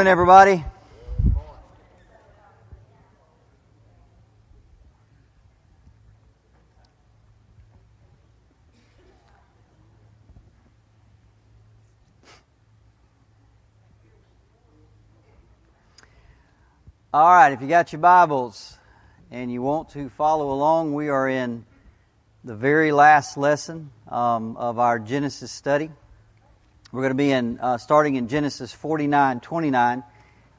morning, everybody. All right, if you got your Bibles and you want to follow along, we are in the very last lesson um, of our Genesis study. We're going to be in uh, starting in Genesis 49, 29,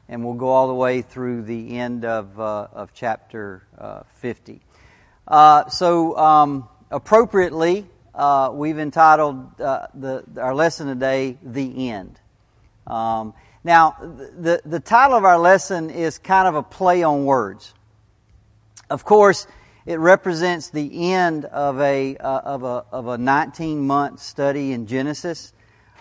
and we'll go all the way through the end of, uh, of chapter uh, 50. Uh, so, um, appropriately, uh, we've entitled uh, the, our lesson today, The End. Um, now, the, the title of our lesson is kind of a play on words. Of course, it represents the end of a, of a, of a 19 month study in Genesis.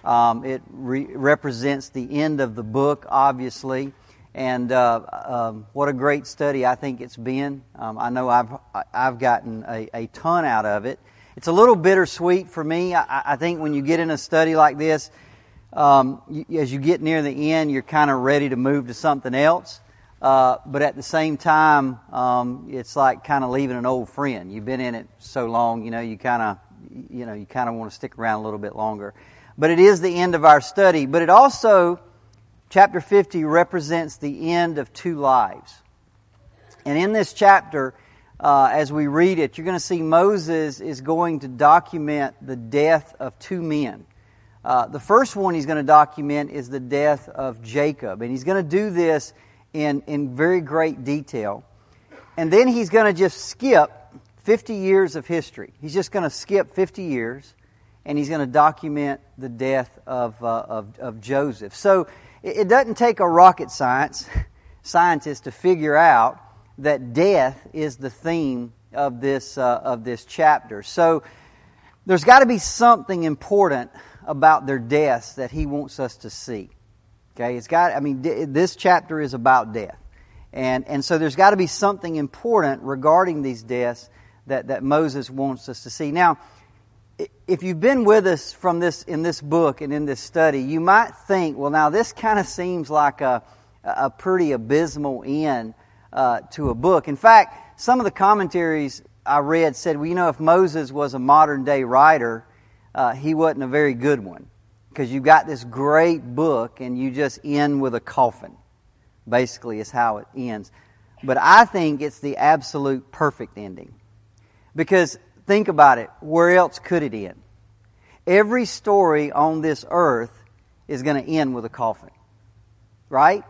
Um, it re- represents the end of the book, obviously, and uh, um, what a great study I think it's been. Um, I know I've I've gotten a, a, ton out of it. It's a little bittersweet for me. I, I think when you get in a study like this, um, you, as you get near the end, you're kind of ready to move to something else. Uh, but at the same time, um, it's like kind of leaving an old friend. You've been in it so long, you know, you kind of, you know, you kind of want to stick around a little bit longer but it is the end of our study. But it also, chapter 50 represents the end of two lives. And in this chapter, uh, as we read it, you're going to see Moses is going to document the death of two men. Uh, the first one he's going to document is the death of Jacob. And he's going to do this in, in very great detail. And then he's going to just skip 50 years of history. He's just going to skip 50 years and he's going to document the death of, uh, of, of, Joseph. So it, it doesn't take a rocket science scientist to figure out that death is the theme of this, uh, of this chapter. So there's got to be something important about their deaths that he wants us to see. Okay, it's got. I mean, this chapter is about death, and and so there's got to be something important regarding these deaths that that Moses wants us to see. Now, if you've been with us from this in this book and in this study, you might think, well, now this kind of seems like a a pretty abysmal end uh, to a book. In fact, some of the commentaries I read said, well, you know, if Moses was a modern day writer, uh, he wasn't a very good one because you've got this great book and you just end with a coffin. Basically, is how it ends. But I think it's the absolute perfect ending because Think about it. Where else could it end? Every story on this earth is going to end with a coffin. Right?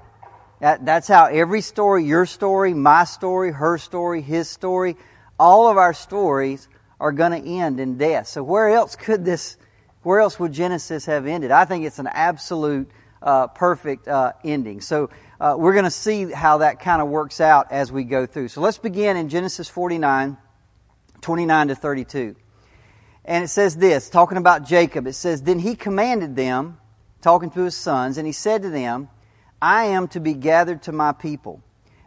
That, that's how every story, your story, my story, her story, his story, all of our stories are going to end in death. So where else could this, where else would Genesis have ended? I think it's an absolute uh, perfect uh, ending. So uh, we're going to see how that kind of works out as we go through. So let's begin in Genesis 49. 29 to 32. And it says this, talking about Jacob, it says, Then he commanded them, talking to his sons, and he said to them, I am to be gathered to my people.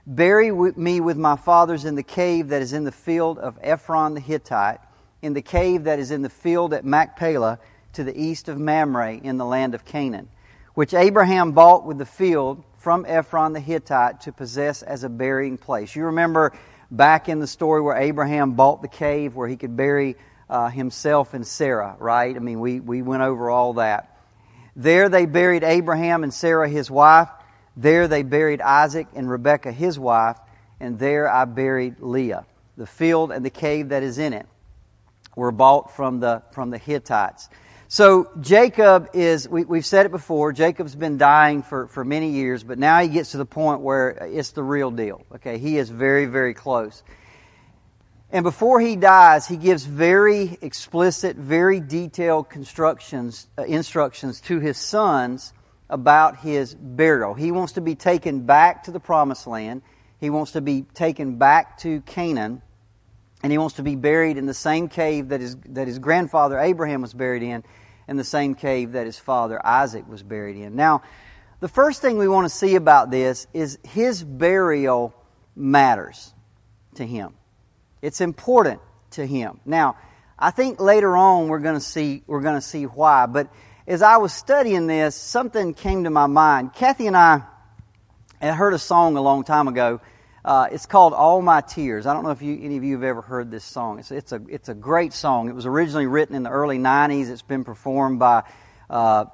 Bury me with my fathers in the cave that is in the field of Ephron the Hittite, in the cave that is in the field at Machpelah, to the east of Mamre, in the land of Canaan, which Abraham bought with the field from Ephron the Hittite to possess as a burying place. You remember back in the story where Abraham bought the cave where he could bury uh, himself and Sarah, right? I mean, we, we went over all that. There they buried Abraham and Sarah, his wife. There they buried Isaac and Rebekah, his wife. And there I buried Leah. The field and the cave that is in it were bought from the, from the Hittites. So Jacob is, we, have said it before, Jacob's been dying for, for many years, but now he gets to the point where it's the real deal. Okay, he is very, very close. And before he dies, he gives very explicit, very detailed constructions, uh, instructions to his sons about his burial. He wants to be taken back to the promised land. He wants to be taken back to Canaan. And he wants to be buried in the same cave that his, that his grandfather Abraham was buried in in the same cave that his father Isaac was buried in. Now, the first thing we want to see about this is his burial matters to him. It's important to him. Now, I think later on we're going to see we're going to see why, but as I was studying this, something came to my mind. Kathy and I I heard a song a long time ago. Uh, it's called "All My Tears." I don't know if you, any of you have ever heard this song. It's, it's a it's a great song. It was originally written in the early '90s. It's been performed by uh,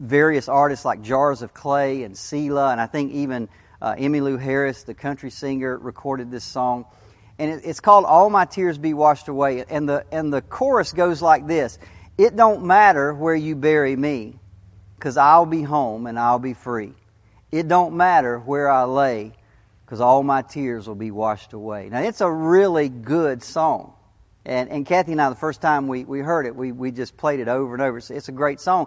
various artists like Jars of Clay and Selah, and I think even uh, Emmylou Harris, the country singer, recorded this song. And it, it's called "All My Tears Be Washed Away." And the and the chorus goes like this: "It don't matter where you bury me, because I'll be home and I'll be free. It don't matter where I lay, 'cause all my tears will be washed away." Now it's a really good song. And, and Kathy and I, the first time we, we heard it, we, we just played it over and over. It's, it's a great song.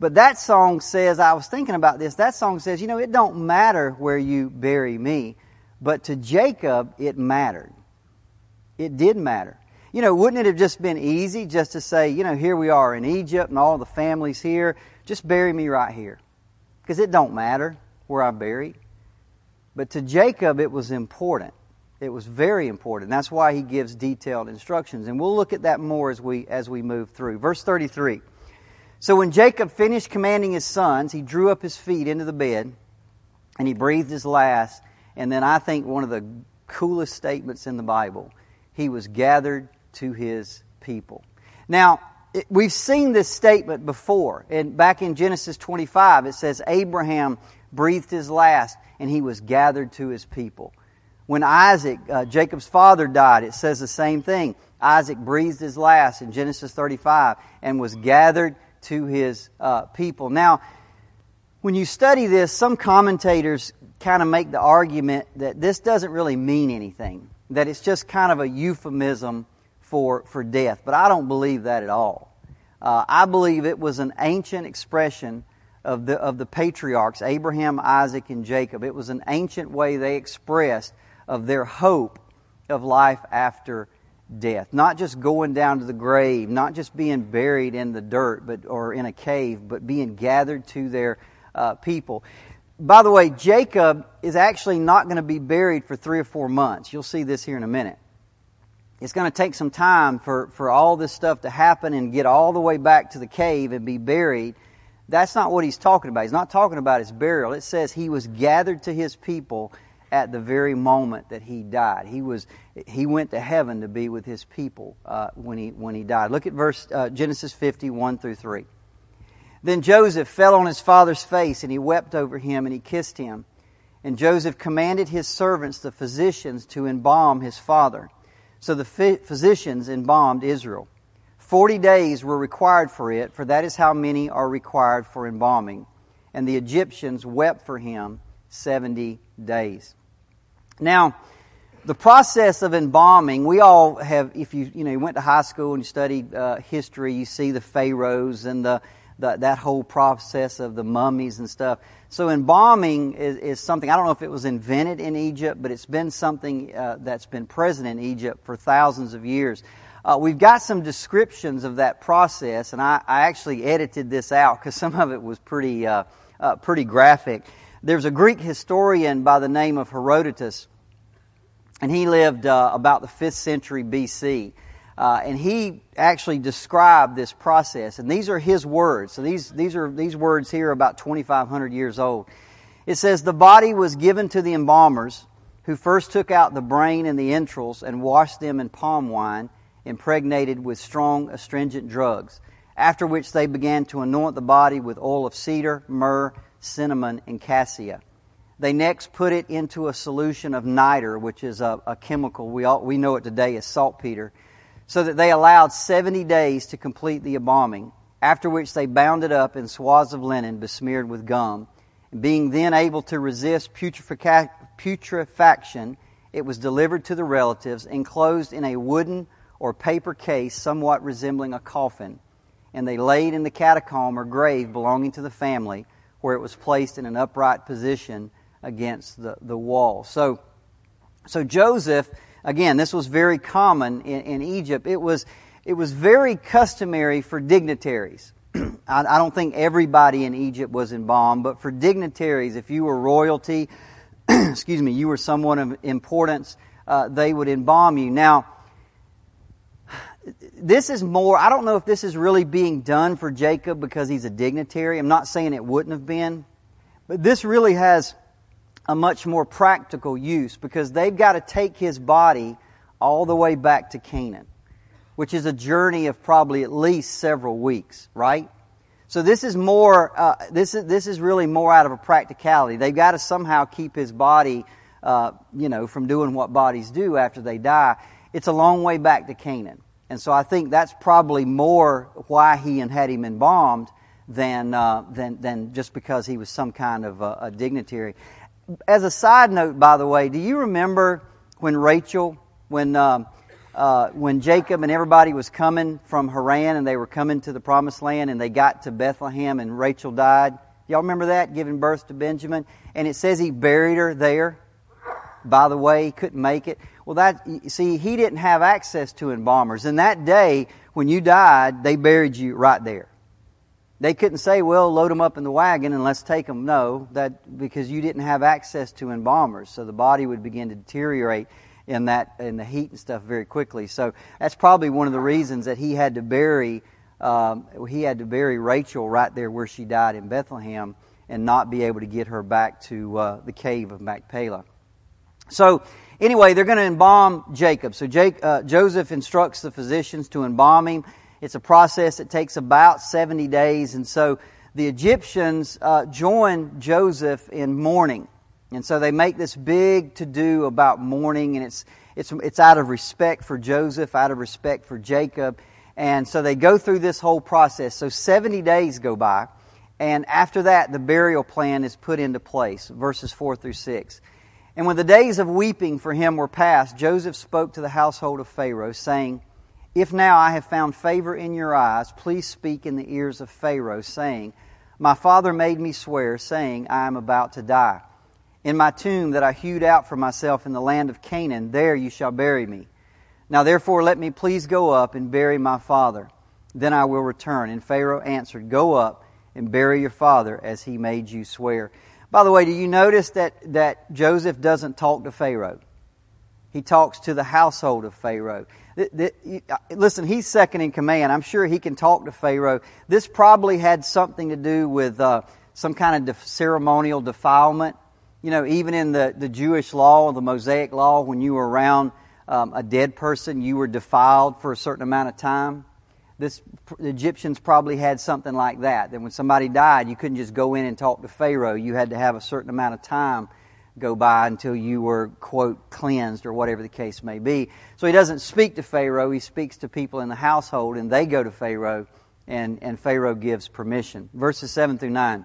But that song says, I was thinking about this, that song says, you know, it don't matter where you bury me, but to Jacob, it mattered. It did matter. You know, wouldn't it have just been easy just to say, you know, here we are in Egypt and all the families here, just bury me right here? Because it don't matter where I'm buried. But to Jacob, it was important. It was very important. That's why he gives detailed instructions. And we'll look at that more as we, as we move through. Verse 33. So when Jacob finished commanding his sons, he drew up his feet into the bed and he breathed his last. And then I think one of the coolest statements in the Bible he was gathered to his people. Now, we've seen this statement before. And back in Genesis 25, it says Abraham breathed his last and he was gathered to his people. When Isaac, uh, Jacob's father, died, it says the same thing. Isaac breathed his last in Genesis 35 and was gathered to his uh, people. Now, when you study this, some commentators kind of make the argument that this doesn't really mean anything, that it's just kind of a euphemism for, for death. But I don't believe that at all. Uh, I believe it was an ancient expression of the, of the patriarchs, Abraham, Isaac, and Jacob. It was an ancient way they expressed of their hope of life after death. Not just going down to the grave, not just being buried in the dirt but, or in a cave, but being gathered to their uh, people. By the way, Jacob is actually not going to be buried for three or four months. You'll see this here in a minute. It's going to take some time for, for all this stuff to happen and get all the way back to the cave and be buried. That's not what he's talking about. He's not talking about his burial. It says he was gathered to his people at the very moment that he died. He was he went to heaven to be with his people uh, when he when he died. Look at verse uh, Genesis fifty one through three. Then Joseph fell on his father's face and he wept over him and he kissed him. And Joseph commanded his servants, the physicians, to embalm his father. So the physicians embalmed Israel. Forty days were required for it, for that is how many are required for embalming. And the Egyptians wept for him seventy days. Now, the process of embalming, we all have, if you, you know, you went to high school and you studied uh, history, you see the pharaohs and the, the, that whole process of the mummies and stuff. So embalming is, is, something, I don't know if it was invented in Egypt, but it's been something uh, that's been present in Egypt for thousands of years. Uh, we've got some descriptions of that process, and I, I actually edited this out because some of it was pretty, uh, uh, pretty graphic. There's a Greek historian by the name of Herodotus, and he lived uh, about the 5th century BC. Uh, and he actually described this process, and these are his words. So these, these are these words here about 2,500 years old. It says, The body was given to the embalmers, who first took out the brain and the entrails and washed them in palm wine, impregnated with strong astringent drugs, after which they began to anoint the body with oil of cedar, myrrh, cinnamon, and cassia. They next put it into a solution of niter, which is a, a chemical. We, all, we know it today as saltpeter. So that they allowed 70 days to complete the embalming, after which they bound it up in swaths of linen besmeared with gum. Being then able to resist putrefaction, it was delivered to the relatives, enclosed in a wooden or paper case somewhat resembling a coffin. And they laid in the catacomb or grave belonging to the family, where it was placed in an upright position against the, the wall. So, so Joseph, again, this was very common in, in Egypt. It was, it was very customary for dignitaries. I, I don't think everybody in Egypt was embalmed, but for dignitaries, if you were royalty, excuse me, you were someone of importance, uh, they would embalm you. Now, this is more, I don't know if this is really being done for Jacob because he's a dignitary. I'm not saying it wouldn't have been, but this really has a much more practical use because they've got to take his body all the way back to Canaan, which is a journey of probably at least several weeks, right? So this is more, uh, this is, this is really more out of a practicality. They've got to somehow keep his body, uh, you know, from doing what bodies do after they die. It's a long way back to Canaan. And so I think that's probably more why he and had him embalmed than, uh, than, than just because he was some kind of a, a dignitary. As a side note, by the way, do you remember when Rachel, when, um, uh, when Jacob and everybody was coming from Haran and they were coming to the promised land and they got to Bethlehem and Rachel died. Y'all remember that? Giving birth to Benjamin. And it says he buried her there. By the way, he couldn't make it. Well, that, see, he didn't have access to embalmers. And that day, when you died, they buried you right there. They couldn't say, well, load them up in the wagon and let's take them. No, that, because you didn't have access to embalmers. So the body would begin to deteriorate in that in the heat and stuff very quickly. So that's probably one of the reasons that he had to bury um, he had to bury Rachel right there where she died in Bethlehem and not be able to get her back to uh, the cave of Machpelah. So anyway, they're going to embalm Jacob. So Jake, uh, Joseph instructs the physicians to embalm him. It's a process that takes about 70 days, and so the Egyptians uh, join Joseph in mourning. And so they make this big to do about mourning, and it's, it's, it's out of respect for Joseph, out of respect for Jacob. And so they go through this whole process. So 70 days go by, and after that, the burial plan is put into place, verses 4 through 6. And when the days of weeping for him were past, Joseph spoke to the household of Pharaoh, saying, If now I have found favor in your eyes, please speak in the ears of Pharaoh, saying, My father made me swear, saying, I am about to die. In my tomb that I hewed out for myself in the land of Canaan, there you shall bury me. Now therefore let me please go up and bury my father. Then I will return. And Pharaoh answered, Go up and bury your father as he made you swear. By the way, do you notice that, that Joseph doesn't talk to Pharaoh? He talks to the household of Pharaoh. Listen, he's second in command. I'm sure he can talk to Pharaoh. This probably had something to do with uh, some kind of ceremonial defilement you know, even in the, the Jewish law, the Mosaic law, when you were around um, a dead person, you were defiled for a certain amount of time. This, the Egyptians probably had something like that. That when somebody died, you couldn't just go in and talk to Pharaoh. You had to have a certain amount of time go by until you were, quote, cleansed or whatever the case may be. So he doesn't speak to Pharaoh, he speaks to people in the household, and they go to Pharaoh, and, and Pharaoh gives permission. Verses 7 through 9.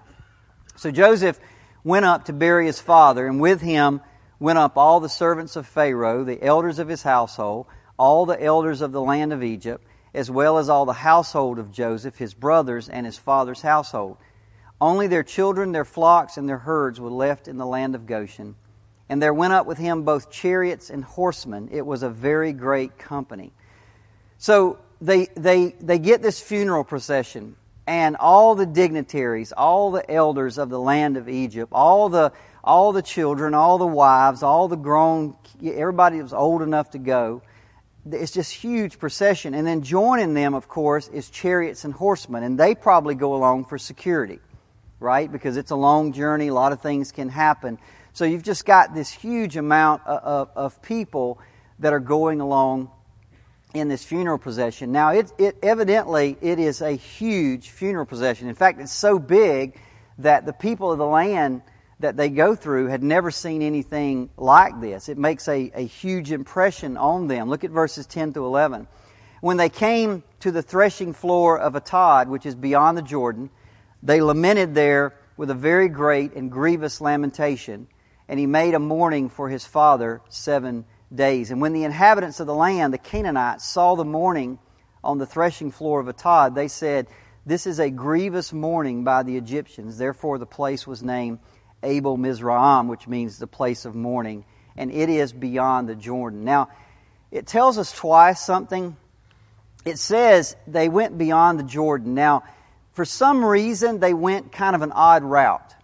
So Joseph went up to bury his father, and with him went up all the servants of Pharaoh, the elders of his household, all the elders of the land of Egypt, as well as all the household of Joseph, his brothers, and his father's household. Only their children, their flocks, and their herds were left in the land of Goshen. And there went up with him both chariots and horsemen. It was a very great company. So they, they, they get this funeral procession and all the dignitaries, all the elders of the land of Egypt, all the, all the children, all the wives, all the grown, everybody that was old enough to go. It's just huge procession. And then joining them, of course, is chariots and horsemen. And they probably go along for security, right? Because it's a long journey, a lot of things can happen. So you've just got this huge amount of, of, of people that are going along in this funeral procession. Now, it, it evidently it is a huge funeral procession. In fact, it's so big that the people of the land that they go through had never seen anything like this. It makes a, a huge impression on them. Look at verses 10 to 11. When they came to the threshing floor of Atad, which is beyond the Jordan, they lamented there with a very great and grievous lamentation, and he made a mourning for his father seven days. And when the inhabitants of the land, the Canaanites, saw the mourning on the threshing floor of Atad, they said, This is a grievous mourning by the Egyptians. Therefore, the place was named Abel Mizraim, which means the place of mourning. And it is beyond the Jordan. Now, it tells us twice something. It says they went beyond the Jordan. Now, for some reason, they went kind of an odd route.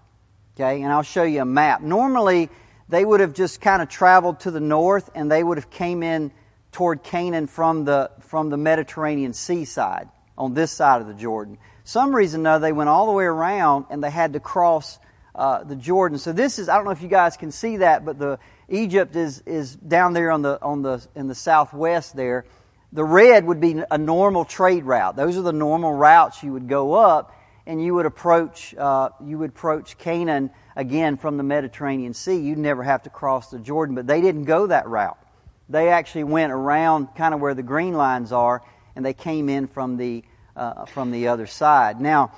Okay, and I'll show you a map. Normally, they would have just kind of traveled to the north and they would have came in toward Canaan from the, from the Mediterranean seaside on this side of the Jordan. Some reason, though, they went all the way around and they had to cross uh, the Jordan. So this is I don't know if you guys can see that, but the Egypt is is down there on the on the in the southwest there. The red would be a normal trade route. Those are the normal routes you would go up, and you would approach uh, you would approach Canaan again from the Mediterranean Sea. You'd never have to cross the Jordan, but they didn't go that route. They actually went around kind of where the green lines are, and they came in from the uh, from the other side. Now,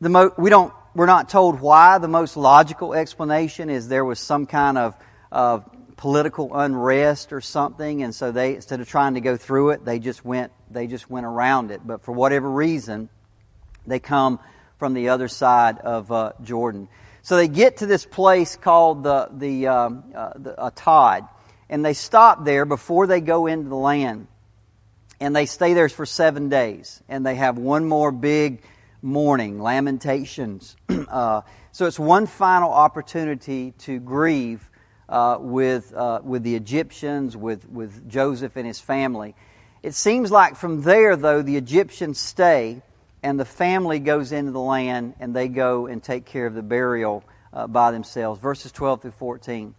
the mo- we don't we're not told why. The most logical explanation is there was some kind of political unrest or something, and so they instead of trying to go through it, they just went they just went around it. But for whatever reason, they come from the other side of uh, Jordan. So they get to this place called the the, um, uh, the and they stop there before they go into the land, and they stay there for seven days, and they have one more big mourning, lamentations. uh, so it's one final opportunity to grieve uh, with, uh, with the Egyptians, with, with Joseph and his family. It seems like from there, though, the Egyptians stay and the family goes into the land and they go and take care of the burial uh, by themselves. Verses 12 through 14.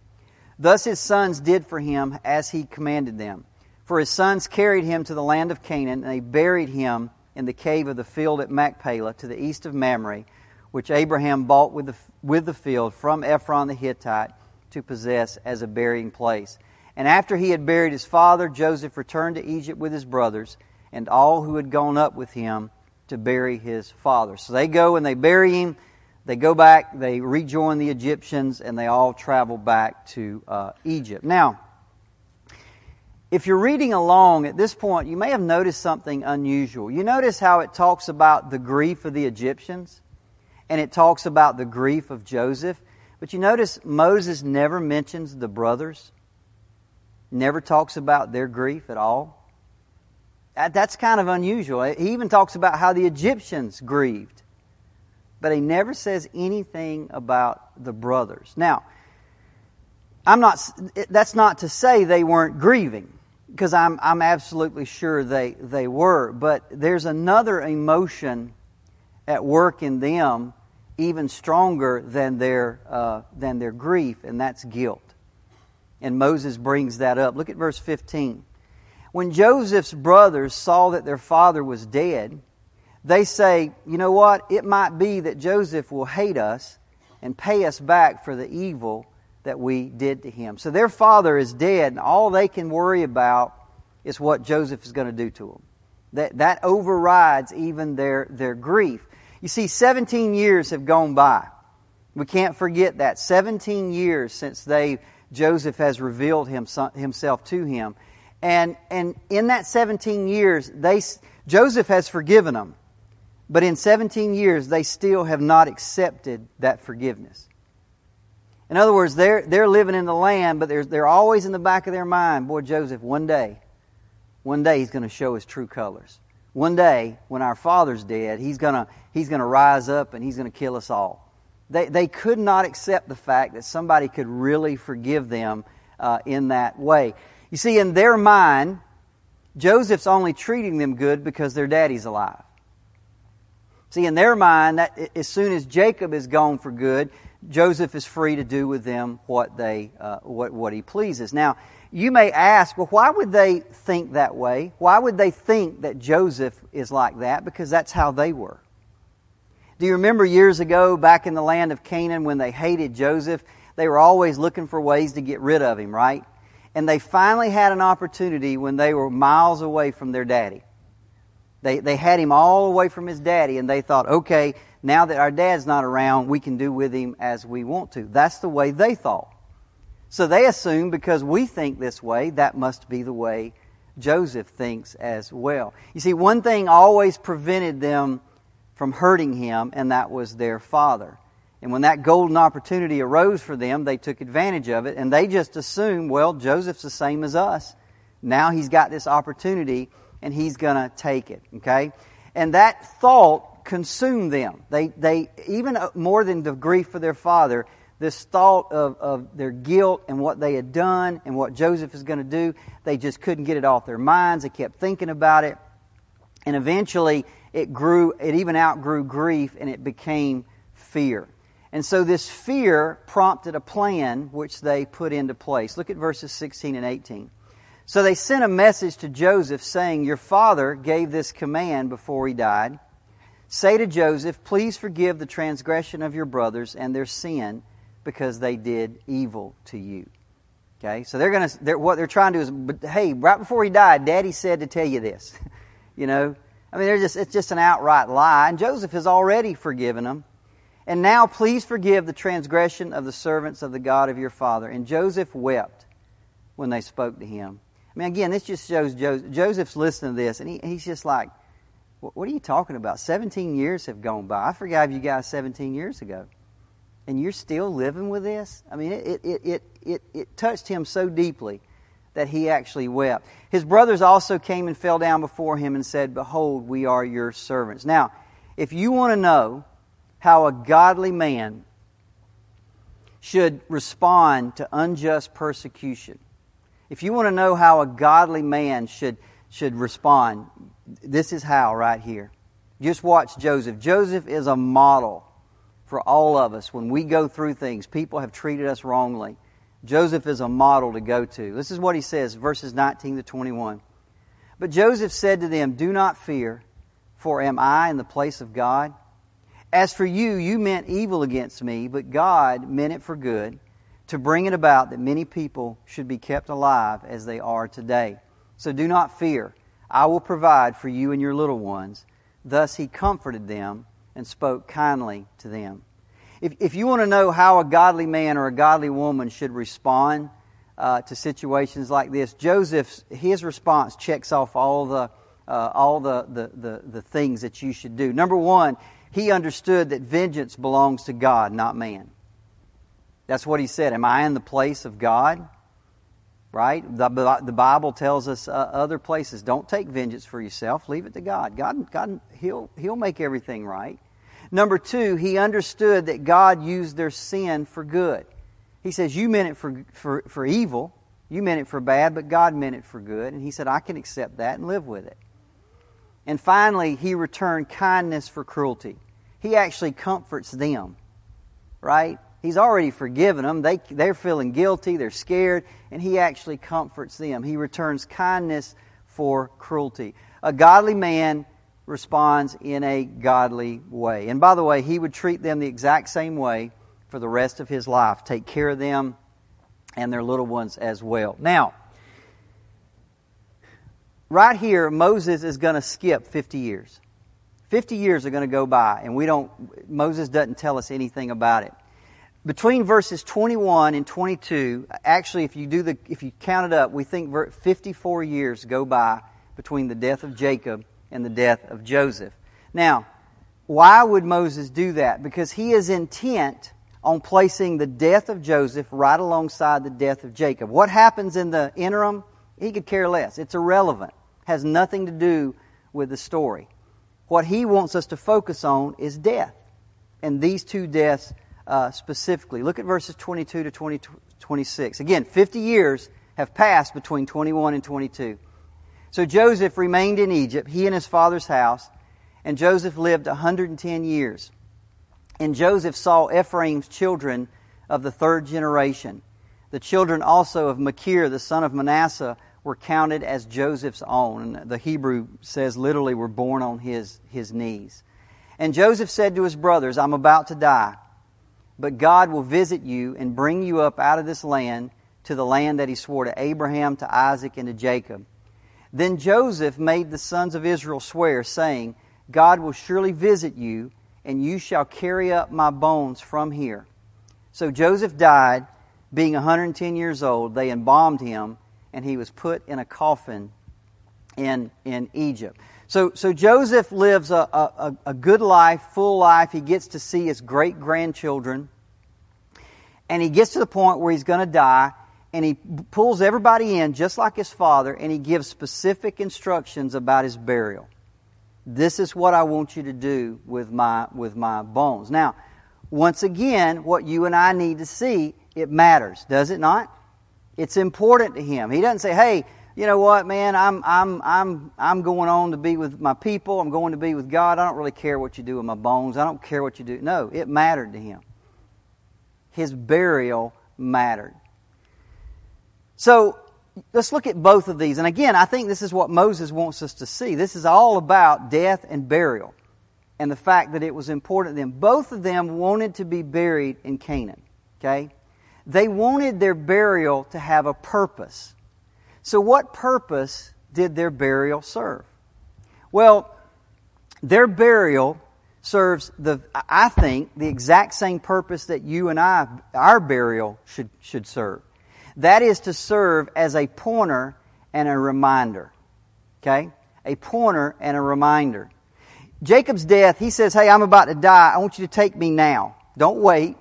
Thus his sons did for him as he commanded them. For his sons carried him to the land of Canaan, and they buried him in the cave of the field at Machpelah to the east of Mamre, which Abraham bought with the, with the field from Ephron the Hittite to possess as a burying place. And after he had buried his father, Joseph returned to Egypt with his brothers and all who had gone up with him to bury his father. So they go and they bury him. They go back, they rejoin the Egyptians, and they all travel back to uh, Egypt. Now, if you're reading along at this point, you may have noticed something unusual. You notice how it talks about the grief of the Egyptians, and it talks about the grief of Joseph. But you notice Moses never mentions the brothers, never talks about their grief at all. That's kind of unusual. He even talks about how the Egyptians grieved, but he never says anything about the brothers. Now, I'm not, that's not to say they weren't grieving, because I'm, I'm absolutely sure they, they were, but there's another emotion at work in them even stronger than their, uh, than their grief, and that's guilt. And Moses brings that up. Look at verse 15. When Joseph's brothers saw that their father was dead, they say, You know what? It might be that Joseph will hate us and pay us back for the evil that we did to him. So their father is dead, and all they can worry about is what Joseph is going to do to them. That, that overrides even their, their grief. You see, 17 years have gone by. We can't forget that. 17 years since they, Joseph has revealed himself to him. And, and in that 17 years, they, Joseph has forgiven them. But in 17 years, they still have not accepted that forgiveness. In other words, they're, they're living in the land, but they're, they're always in the back of their mind, boy, Joseph, one day, one day he's going to show his true colors. One day, when our father's dead, he's going to, he's to rise up and he's going to kill us all. They, they could not accept the fact that somebody could really forgive them uh, in that way. You see, in their mind, Joseph's only treating them good because their daddy's alive. See, in their mind, that as soon as Jacob is gone for good, Joseph is free to do with them what they uh, what what he pleases. Now, you may ask, well, why would they think that way? Why would they think that Joseph is like that? Because that's how they were. Do you remember years ago, back in the land of Canaan, when they hated Joseph? They were always looking for ways to get rid of him, right? And they finally had an opportunity when they were miles away from their daddy. They, they had him all away from his daddy, and they thought, okay, now that our dad's not around, we can do with him as we want to. That's the way they thought. So they assume because we think this way, that must be the way Joseph thinks as well. You see, one thing always prevented them from hurting him, and that was their father. And when that golden opportunity arose for them, they took advantage of it, and they just assumed, well, Joseph's the same as us. Now he's got this opportunity, and he's going to take it. Okay? And that thought consumed them. They, they, even uh, more than the grief for their father, this thought of, of their guilt and what they had done and what Joseph is going to do, they just couldn't get it off their minds. They kept thinking about it. And eventually it grew, it even outgrew grief and it became fear. And so this fear prompted a plan which they put into place. Look at verses 16 and 18. So they sent a message to Joseph saying, Your father gave this command before he died. Say to Joseph, Please forgive the transgression of your brothers and their sin because they did evil to you. Okay, so they're going to, what they're trying to do is, but hey, right before he died, Daddy said to tell you this. you know, I mean, they're just, it's just an outright lie. And Joseph has already forgiven them. And now please forgive the transgression of the servants of the God of your father. And Joseph wept when they spoke to him. I mean, again, this just shows Joseph, Joseph's listening to this, and he, he's just like, what are you talking about? 17 years have gone by. I forgave you guys 17 years ago. And you're still living with this? I mean, it, it, it, it, it touched him so deeply that he actually wept. His brothers also came and fell down before him and said, Behold, we are your servants. Now, if you want to know how a godly man should respond to unjust persecution, if you want to know how a godly man should, should respond, this is how right here. Just watch Joseph. Joseph is a model for all of us when we go through things. People have treated us wrongly. Joseph is a model to go to. This is what he says, verses 19 to 21. But Joseph said to them, Do not fear, for am I in the place of God? As for you, you meant evil against me, but God meant it for good to bring it about that many people should be kept alive as they are today. So do not fear. I will provide for you and your little ones. Thus he comforted them and spoke kindly to them. If, if you want to know how a godly man or a godly woman should respond uh, to situations like this, Joseph's his response checks off all the uh, all the, the, the, the things that you should do. Number one, he understood that vengeance belongs to God, not man. That's what he said. Am I in the place of God? Right? The, the Bible tells us uh, other places don't take vengeance for yourself, leave it to God. God, God he'll, he'll make everything right. Number two, he understood that God used their sin for good. He says, You meant it for, for, for evil, you meant it for bad, but God meant it for good. And he said, I can accept that and live with it. And finally, he returned kindness for cruelty. He actually comforts them, right? He's already forgiven them. They, they're feeling guilty, they're scared, and he actually comforts them. He returns kindness for cruelty. A godly man responds in a godly way. And by the way, he would treat them the exact same way for the rest of his life, take care of them and their little ones as well. Now, right here, Moses is going to skip 50 years. 50 years are going to go by, and we don't, Moses doesn't tell us anything about it between verses 21 and 22, actually, if you do the, if you count it up, we think 54 years go by between the death of Jacob and the death of Joseph. Now, why would Moses do that? Because he is intent on placing the death of Joseph right alongside the death of Jacob. What happens in the interim, he could care less. It's irrelevant. Has nothing to do with the story. What he wants us to focus on is death. And these two deaths uh, specifically. Look at verses 22 to 20, 26. Again, 50 years have passed between 21 and 22. So Joseph remained in Egypt, he and his father's house, and Joseph lived 110 years. And Joseph saw Ephraim's children of the third generation. The children also of Machir, the son of Manasseh, were counted as Joseph's own. And the Hebrew says literally were born on his, his knees. And Joseph said to his brothers, I'm about to die but God will visit you and bring you up out of this land to the land that he swore to Abraham, to Isaac, and to Jacob. Then Joseph made the sons of Israel swear, saying, God will surely visit you, and you shall carry up my bones from here. So Joseph died, being 110 years old. They embalmed him, and he was put in a coffin in, in Egypt. So, so Joseph lives a, a, a good life, full life. He gets to see his great grandchildren. And he gets to the point where he's going to die, and he pulls everybody in just like his father, and he gives specific instructions about his burial. This is what I want you to do with my, with my bones. Now, once again, what you and I need to see, it matters, does it not? It's important to him. He doesn't say, hey, you know what, man, I'm, I'm, I'm, I'm going on to be with my people. I'm going to be with God. I don't really care what you do with my bones. I don't care what you do. No, it mattered to him. his burial mattered. So, let's look at both of these. And again, I think this is what Moses wants us to see. This is all about death and burial and the fact that it was important to them. Both of them wanted to be buried in Canaan. Okay? They wanted their burial to have a purpose. So, what purpose did their burial serve? Well, their burial serves the I think the exact same purpose that you and I our burial should should serve. That is to serve as a pointer and a reminder. Okay? A pointer and a reminder. Jacob's death, he says, Hey, I'm about to die. I want you to take me now. Don't wait,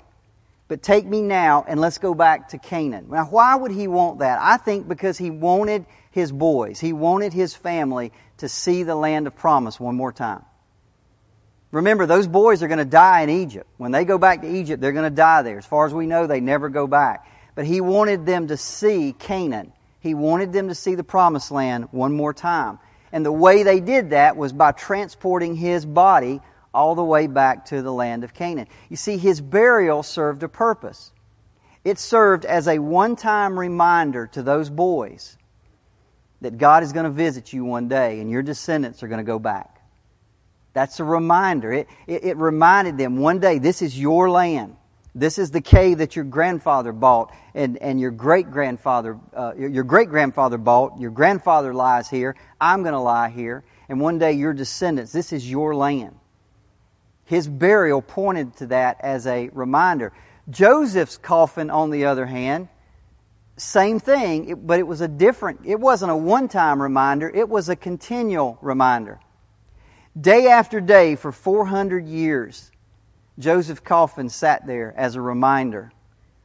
but take me now and let's go back to Canaan. Now, why would he want that? I think because he wanted his boys, he wanted his family to see the land of promise one more time. Remember, those boys are going to die in Egypt. When they go back to Egypt, they're going to die there. As far as we know, they never go back. But he wanted them to see Canaan. He wanted them to see the promised land one more time. And the way they did that was by transporting his body all the way back to the land of Canaan. You see, his burial served a purpose. It served as a one time reminder to those boys that God is going to visit you one day and your descendants are going to go back. That's a reminder. It, it, it reminded them one day, this is your land. This is the cave that your grandfather bought and, and your great grandfather, uh, your great grandfather bought. Your grandfather lies here. I'm going to lie here. And one day your descendants, this is your land. His burial pointed to that as a reminder. Joseph's coffin, on the other hand, same thing, but it was a different, it wasn't a one time reminder, it was a continual reminder. Day after day for 400 years, Joseph Coffin sat there as a reminder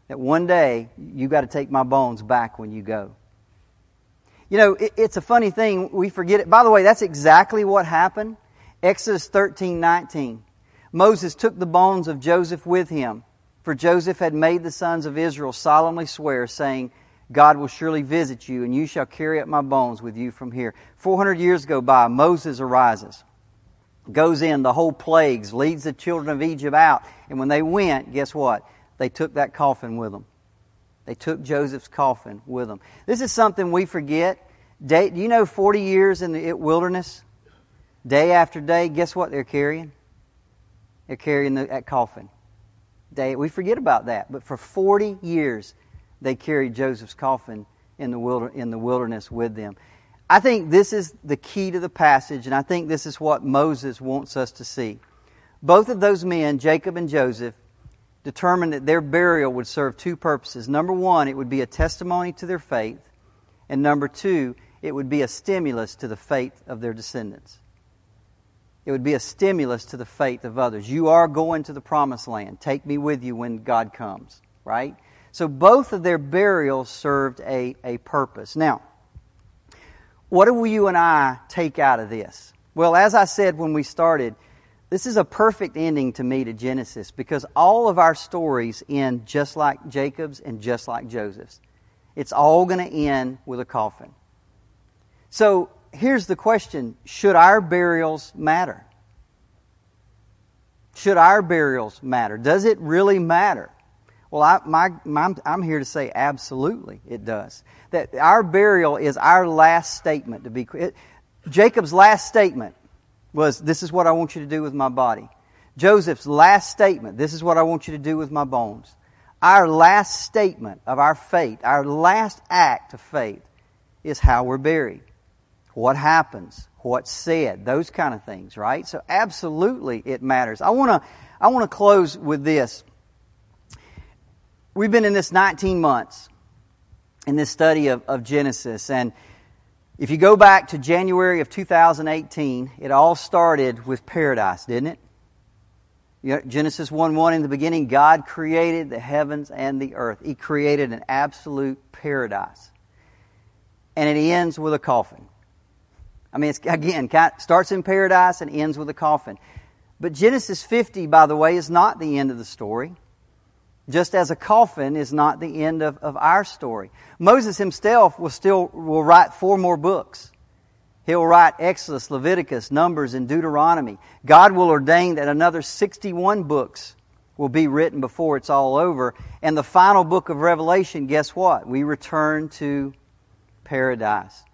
that one day you got to take my bones back when you go. You know, it, it's a funny thing. We forget it. By the way, that's exactly what happened. Exodus 13, 19. Moses took the bones of Joseph with him, for Joseph had made the sons of Israel solemnly swear, saying, God will surely visit you, and you shall carry up my bones with you from here. 400 years go by. Moses arises goes in, the whole plagues, leads the children of Egypt out. And when they went, guess what? They took that coffin with them. They took Joseph's coffin with them. This is something we forget. Day, do you know 40 years in the wilderness? Day after day, guess what they're carrying? They're carrying the, that coffin. Day, we forget about that. But for 40 years, they carried Joseph's coffin in the, wilder, in the wilderness with them. I think this is the key to the passage, and I think this is what Moses wants us to see. Both of those men, Jacob and Joseph, determined that their burial would serve two purposes. Number one, it would be a testimony to their faith, and number two, it would be a stimulus to the faith of their descendants. It would be a stimulus to the faith of others. You are going to the promised land. Take me with you when God comes, right? So both of their burials served a, a purpose. Now, what do you and I take out of this? Well, as I said when we started, this is a perfect ending to me to Genesis because all of our stories end just like Jacob's and just like Joseph's. It's all going to end with a coffin. So here's the question Should our burials matter? Should our burials matter? Does it really matter? Well, I, my, my, I'm here to say absolutely it does. That our burial is our last statement to be. It, Jacob's last statement was, This is what I want you to do with my body. Joseph's last statement, This is what I want you to do with my bones. Our last statement of our faith, our last act of faith, is how we're buried. What happens, what's said, those kind of things, right? So absolutely it matters. I want to I want to close with this. We've been in this 19 months in this study of, of Genesis. And if you go back to January of 2018, it all started with paradise, didn't it? Genesis 1 1 in the beginning, God created the heavens and the earth. He created an absolute paradise. And it ends with a coffin. I mean, it's, again, starts in paradise and ends with a coffin. But Genesis 50, by the way, is not the end of the story. Just as a coffin is not the end of, of our story. Moses himself will still will write four more books. He'll write Exodus, Leviticus, Numbers, and Deuteronomy. God will ordain that another 61 books will be written before it's all over. And the final book of Revelation, guess what? We return to paradise.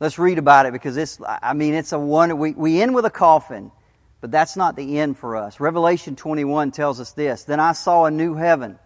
Let's read about it because it's, I mean, it's a one, we, we end with a coffin, but that's not the end for us. Revelation 21 tells us this Then I saw a new heaven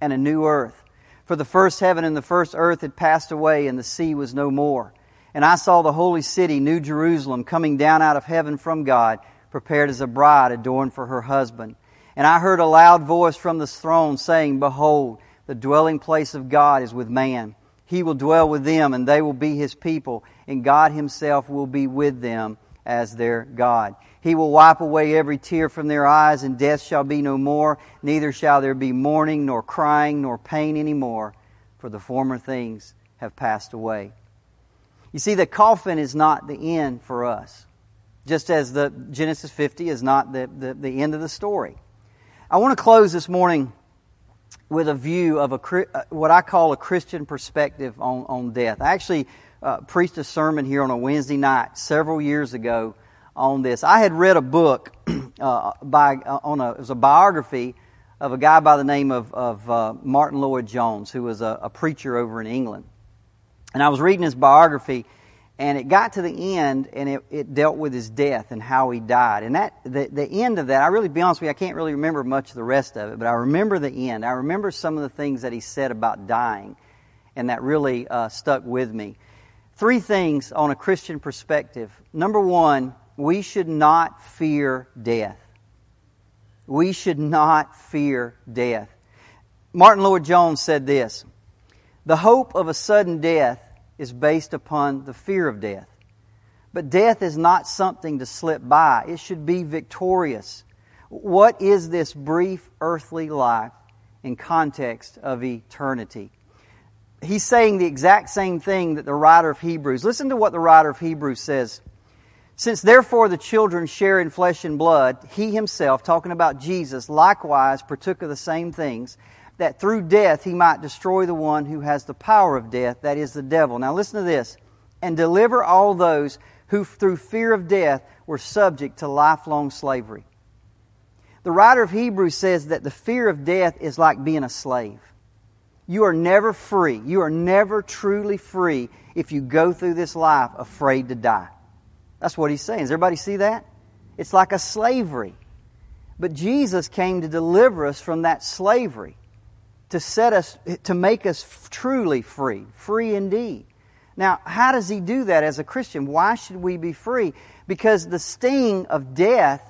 and a new earth. For the first heaven and the first earth had passed away, and the sea was no more. And I saw the holy city, New Jerusalem, coming down out of heaven from God, prepared as a bride adorned for her husband. And I heard a loud voice from the throne saying, Behold, the dwelling place of God is with man. He will dwell with them, and they will be his people, and God himself will be with them as their God. He will wipe away every tear from their eyes, and death shall be no more, neither shall there be mourning, nor crying, nor pain any more, for the former things have passed away. You see, the coffin is not the end for us, just as the Genesis 50 is not the, the, the end of the story. I want to close this morning with a view of a, uh, what I call a Christian perspective on, on death. I actually uh, preached a sermon here on a Wednesday night several years ago on this. I had read a book uh, by uh, on a it was a biography of a guy by the name of, of uh, Martyn Lloyd-Jones, who was a, a preacher over in England. And I was reading his biography, and it got to the end and it, it dealt with his death and how he died. And that the, the end of that i really be honest with you i can't really remember much of the rest of it but i remember the end. I remember some of the things that he said about dying and that really uh, stuck with me. Three things on a christian perspective. Number one we should not fear death. We should not fear death. Martyn Lloyd-Jones said this the hope of a sudden death is based upon the fear of death. But death is not something to slip by, it should be victorious. What is this brief earthly life in context of eternity? He's saying the exact same thing that the writer of Hebrews. Listen to what the writer of Hebrews says. Since therefore the children share in flesh and blood, he himself, talking about Jesus, likewise partook of the same things, that through death he might destroy the one who has the power of death, that is the devil. Now listen to this. And deliver all those who through fear of death were subject to lifelong slavery. The writer of Hebrews says that the fear of death is like being a slave. You are never free. You are never truly free if you go through this life afraid to die. That's what he's saying. Does everybody see that? It's like a slavery. But Jesus came to deliver us from that slavery to set us, to make us truly free, free indeed. Now, how does he do that as a Christian? Why should we be free? Because the sting of death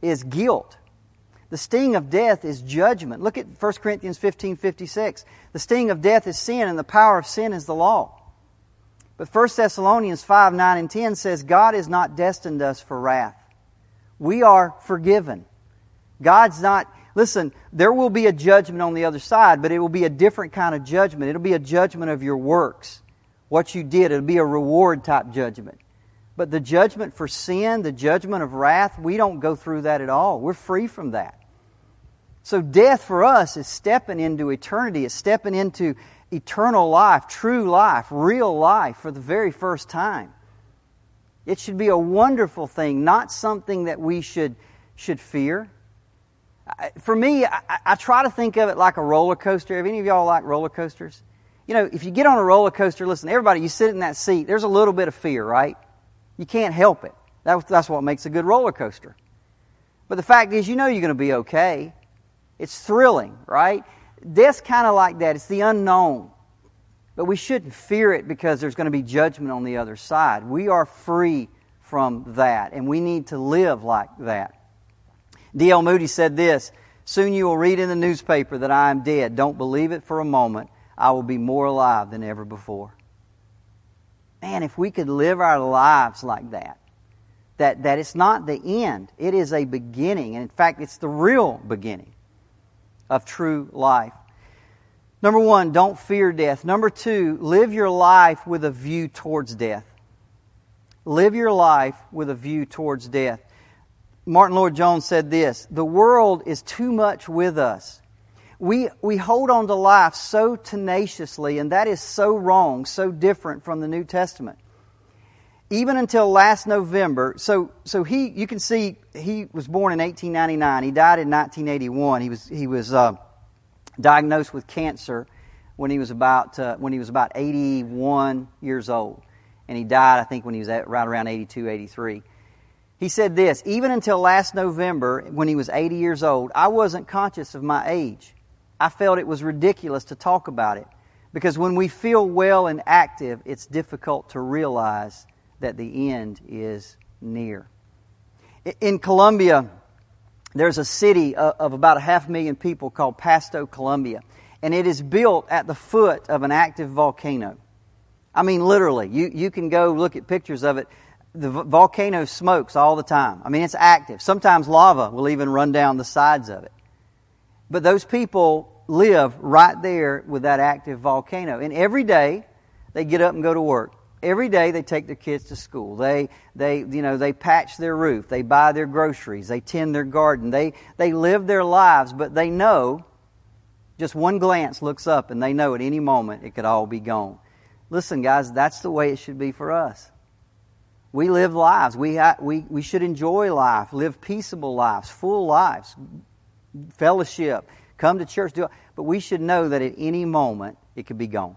is guilt. The sting of death is judgment. Look at 1 Corinthians 15 56. The sting of death is sin, and the power of sin is the law. But 1 Thessalonians 5 9 and 10 says, God has not destined us for wrath. We are forgiven. God's not, Listen, there will be a judgment on the other side, but it will be a different kind of judgment. It'll be a judgment of your works, what you did. It'll be a reward type judgment. But the judgment for sin, the judgment of wrath, we don't go through that at all. We're free from that. So death for us is stepping into eternity, it's stepping into eternal life, true life, real life for the very first time. It should be a wonderful thing, not something that we should, should fear for me, I, I, try to think of it like a roller coaster. Have any of y'all like roller coasters? You know, if you get on a roller coaster, listen, everybody, you sit in that seat, there's a little bit of fear, right? You can't help it. That, that's what makes a good roller coaster. But the fact is, you know you're going to be okay. It's thrilling, right? Death's kind of like that. It's the unknown. But we shouldn't fear it because there's going to be judgment on the other side. We are free from that, and we need to live like that. D.L. Moody said this Soon you will read in the newspaper that I am dead. Don't believe it for a moment. I will be more alive than ever before. Man, if we could live our lives like that, that, that it's not the end, it is a beginning. And in fact, it's the real beginning of true life. Number one, don't fear death. Number two, live your life with a view towards death. Live your life with a view towards death. Martyn Lloyd-Jones said this The world is too much with us. We, we hold on to life so tenaciously, and that is so wrong, so different from the New Testament. even until last November, so so he you can see he was born in 1899. He died in 1981. He was he was uh, diagnosed with cancer when he was about uh, when he was about 81 years old, and he died I think when he was at, right around 82, 83. He said this: even until last November, when he was 80 years old, I wasn't conscious of my age. I felt it was ridiculous to talk about it because when we feel well and active, it's difficult to realize that the end is near. In Colombia, there's a city of about a half million people called Pasto, Colombia, and it is built at the foot of an active volcano. I mean, literally, you, you can go look at pictures of it. The volcano smokes all the time. I mean, it's active. Sometimes lava will even run down the sides of it. But those people live right there with that active volcano. And every day, they get up and go to work. Every day they take their kids to school. They, they, you know, they patch their roof. They buy their groceries. They tend their garden. They, they live their lives, but they know, just one glance looks up and they know at any moment it could all be gone. Listen, guys, that's the way it should be for us. We live lives. We, ha- we, we should enjoy life, live peaceable lives, full lives, fellowship, come to church, do it. But we should know that at any moment it could be gone.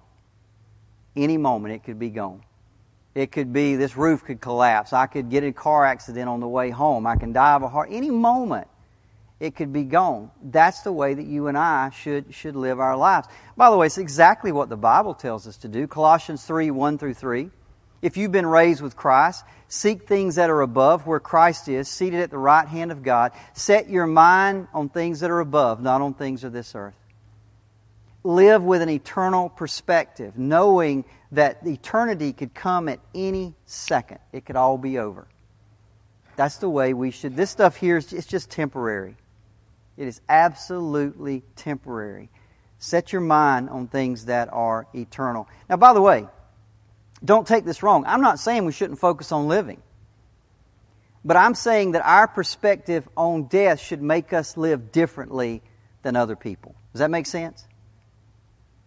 Any moment it could be gone. It could be this roof could collapse. I could get in a car accident on the way home. I can die of a heart. Any moment, it could be gone. That's the way that you and I should, should live our lives. By the way, it's exactly what the Bible tells us to do. Colossians 3 1 through 3. If you've been raised with Christ, seek things that are above where Christ is, seated at the right hand of God. Set your mind on things that are above, not on things of this earth. Live with an eternal perspective, knowing that eternity could come at any second. It could all be over. That's the way we should. This stuff here is it's just temporary. It is absolutely temporary. Set your mind on things that are eternal. Now, by the way, don't take this wrong. I'm not saying we shouldn't focus on living. But I'm saying that our perspective on death should make us live differently than other people. Does that make sense?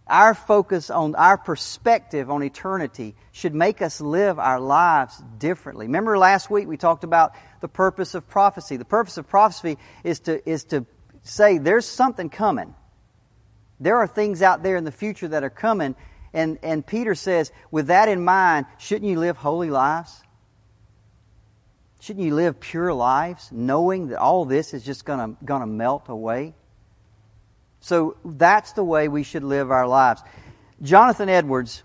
Our focus on our perspective on eternity should make us live our lives differently. Remember last week we talked about the purpose of prophecy. The purpose of prophecy is to, is to say there's something coming. There are things out there in the future that are coming. And, and Peter says, with that in mind, shouldn't you live holy lives? Shouldn't you live pure lives, knowing that all this is just going to melt away? So that's the way we should live our lives. Jonathan Edwards,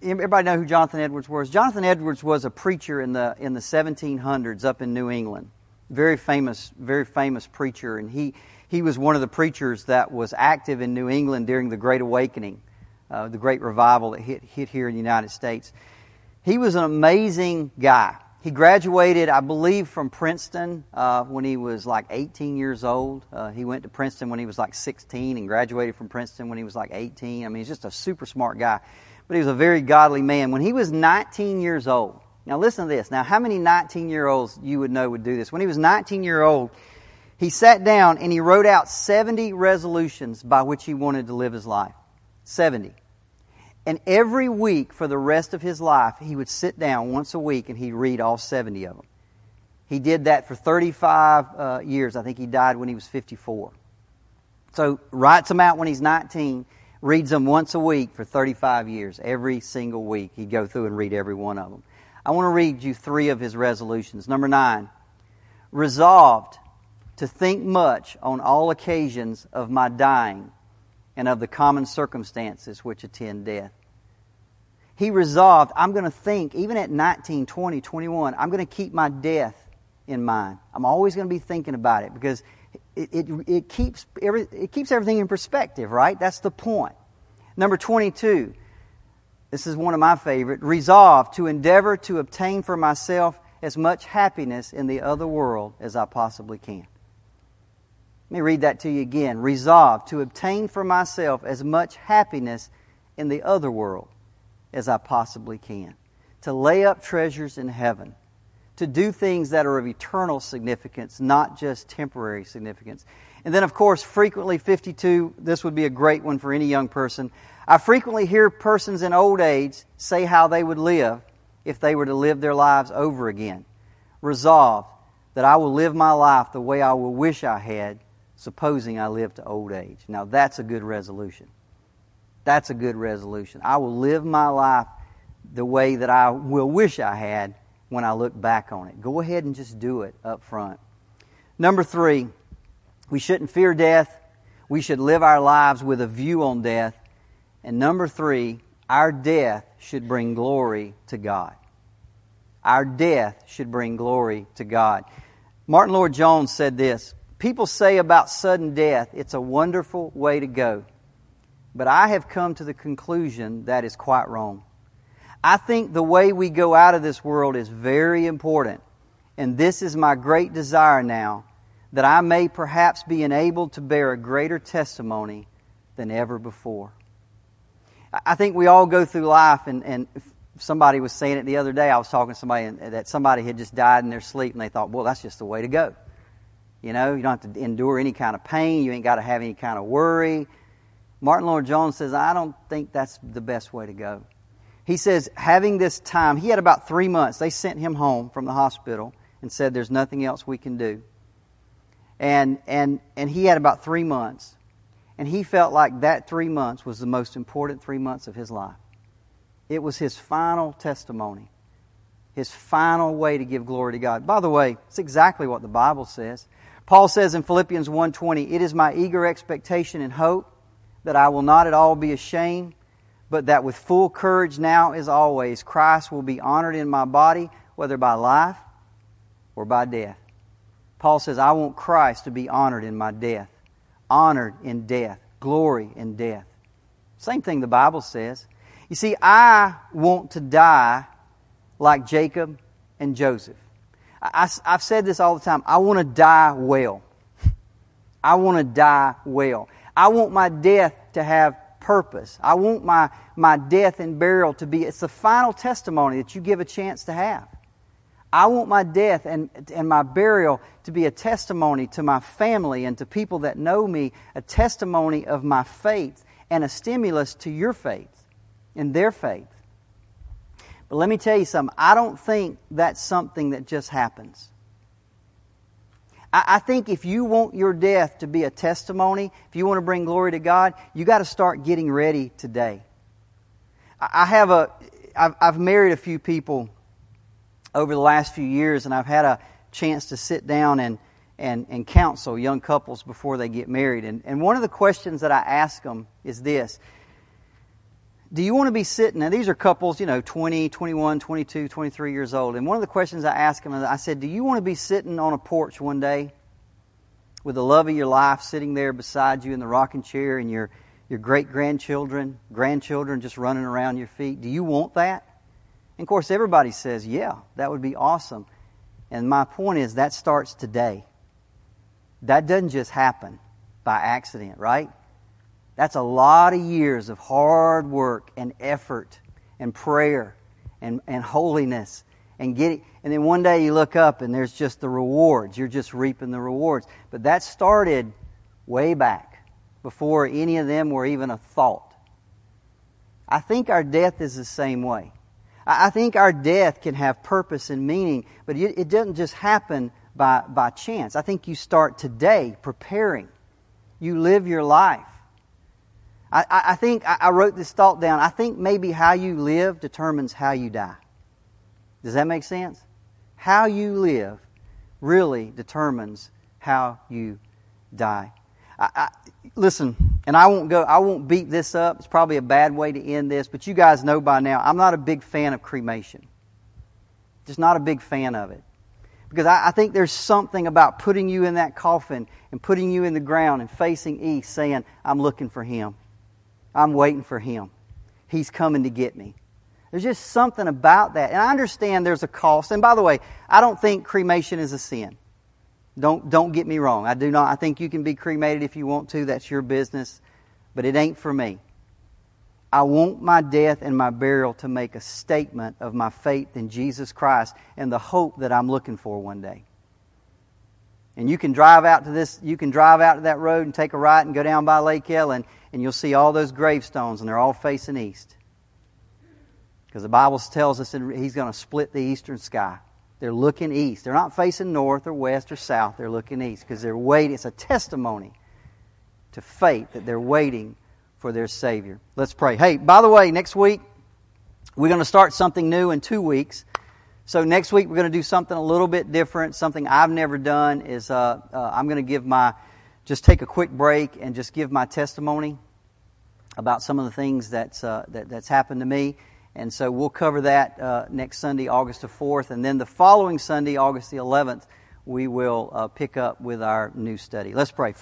everybody know who Jonathan Edwards was? Jonathan Edwards was a preacher in the, in the 1700s up in New England. Very famous, very famous preacher. And he, he was one of the preachers that was active in New England during the Great Awakening, uh, the great revival that hit, hit here in the United States. He was an amazing guy. He graduated, I believe, from Princeton uh, when he was like 18 years old. Uh, he went to Princeton when he was like 16 and graduated from Princeton when he was like 18. I mean, he's just a super smart guy. But he was a very godly man. When he was 19 years old, now listen to this. Now, how many 19 year olds you would know would do this? When he was 19 year old, he sat down and he wrote out 70 resolutions by which he wanted to live his life. 70. And every week for the rest of his life, he would sit down once a week and he'd read all 70 of them. He did that for 35 uh, years. I think he died when he was 54. So writes them out when he's 19, reads them once a week for 35 years. Every single week, he'd go through and read every one of them. I want to read you three of his resolutions. Number nine, resolved to think much on all occasions of my dying and of the common circumstances which attend death. He resolved, I'm going to think, even at 19, 20, 21, I'm going to keep my death in mind. I'm always going to be thinking about it because it, it, it, keeps, every, it keeps everything in perspective, right? That's the point. Number 22, this is one of my favorite. Resolve to endeavor to obtain for myself as much happiness in the other world as I possibly can. Let me read that to you again. Resolve to obtain for myself as much happiness in the other world as I possibly can. To lay up treasures in heaven. To do things that are of eternal significance, not just temporary significance. And then, of course, frequently 52, this would be a great one for any young person. I frequently hear persons in old age say how they would live if they were to live their lives over again. Resolve that I will live my life the way I will wish I had, supposing I live to old age. Now that's a good resolution. That's a good resolution. I will live my life the way that I will wish I had when I look back on it. Go ahead and just do it up front. Number three, we shouldn't fear death. We should live our lives with a view on death. And number three, our death should bring glory to God. Our death should bring glory to God. Martyn Lloyd-Jones said this People say about sudden death, it's a wonderful way to go. But I have come to the conclusion that is quite wrong. I think the way we go out of this world is very important. And this is my great desire now that I may perhaps be enabled to bear a greater testimony than ever before. I think we all go through life, and, and somebody was saying it the other day. I was talking to somebody that somebody had just died in their sleep, and they thought, well, that's just the way to go. You know, you don't have to endure any kind of pain. You ain't got to have any kind of worry. Martyn Lloyd-Jones says, I don't think that's the best way to go. He says, having this time, he had about three months. They sent him home from the hospital and said, there's nothing else we can do. And, and, and he had about three months. And he felt like that three months was the most important three months of his life. It was his final testimony, his final way to give glory to God. By the way, it's exactly what the Bible says. Paul says in Philippians 1:20, "It is my eager expectation and hope that I will not at all be ashamed, but that with full courage now as always Christ will be honored in my body, whether by life or by death." Paul says, "I want Christ to be honored in my death." honored in death, glory in death. Same thing the Bible says. You see, I want to die like Jacob and Joseph. I, have said this all the time. I want to die well. I want to die well. I want my death to have purpose. I want my, my death and burial to be, it's the final testimony that you give a chance to have. I want my death and, and my burial to be a testimony to my family and to people that know me, a testimony of my faith and a stimulus to your faith and their faith. But let me tell you something. I don't think that's something that just happens. I, I think if you want your death to be a testimony, if you want to bring glory to God, you got to start getting ready today. I, I have a, I've, I've married a few people over the last few years, and I've had a chance to sit down and, and, and counsel young couples before they get married. And, and one of the questions that I ask them is this Do you want to be sitting? Now, these are couples, you know, 20, 21, 22, 23 years old. And one of the questions I ask them, I said, Do you want to be sitting on a porch one day with the love of your life sitting there beside you in the rocking chair and your, your great grandchildren, grandchildren just running around your feet? Do you want that? And of course, everybody says, yeah, that would be awesome. And my point is, that starts today. That doesn't just happen by accident, right? That's a lot of years of hard work and effort and prayer and, and holiness and getting and then one day you look up and there's just the rewards. You're just reaping the rewards. But that started way back before any of them were even a thought. I think our death is the same way. I think our death can have purpose and meaning, but it doesn't just happen by, by chance. I think you start today preparing. You live your life. I, I think I wrote this thought down. I think maybe how you live determines how you die. Does that make sense? How you live really determines how you die. I, I, listen, and I won't go, I won't beat this up. It's probably a bad way to end this, but you guys know by now, I'm not a big fan of cremation. Just not a big fan of it. Because I, I think there's something about putting you in that coffin and putting you in the ground and facing east saying, I'm looking for him. I'm waiting for him. He's coming to get me. There's just something about that. And I understand there's a cost. And by the way, I don't think cremation is a sin. Don't, don't get me wrong. I do not. I think you can be cremated if you want to. That's your business. But it ain't for me. I want my death and my burial to make a statement of my faith in Jesus Christ and the hope that I'm looking for one day. And you can drive out to this, you can drive out to that road and take a right and go down by Lake Ellen, and you'll see all those gravestones, and they're all facing east. Because the Bible tells us that He's going to split the eastern sky. They're looking east. They're not facing north or west or south. They're looking east because they're waiting. It's a testimony to faith that they're waiting for their Savior. Let's pray. Hey, by the way, next week we're going to start something new in two weeks. So next week we're going to do something a little bit different. Something I've never done is uh, uh, I'm going to give my just take a quick break and just give my testimony about some of the things that's uh, that, that's happened to me. And so we'll cover that uh, next Sunday, August the 4th. And then the following Sunday, August the 11th, we will uh, pick up with our new study. Let's pray.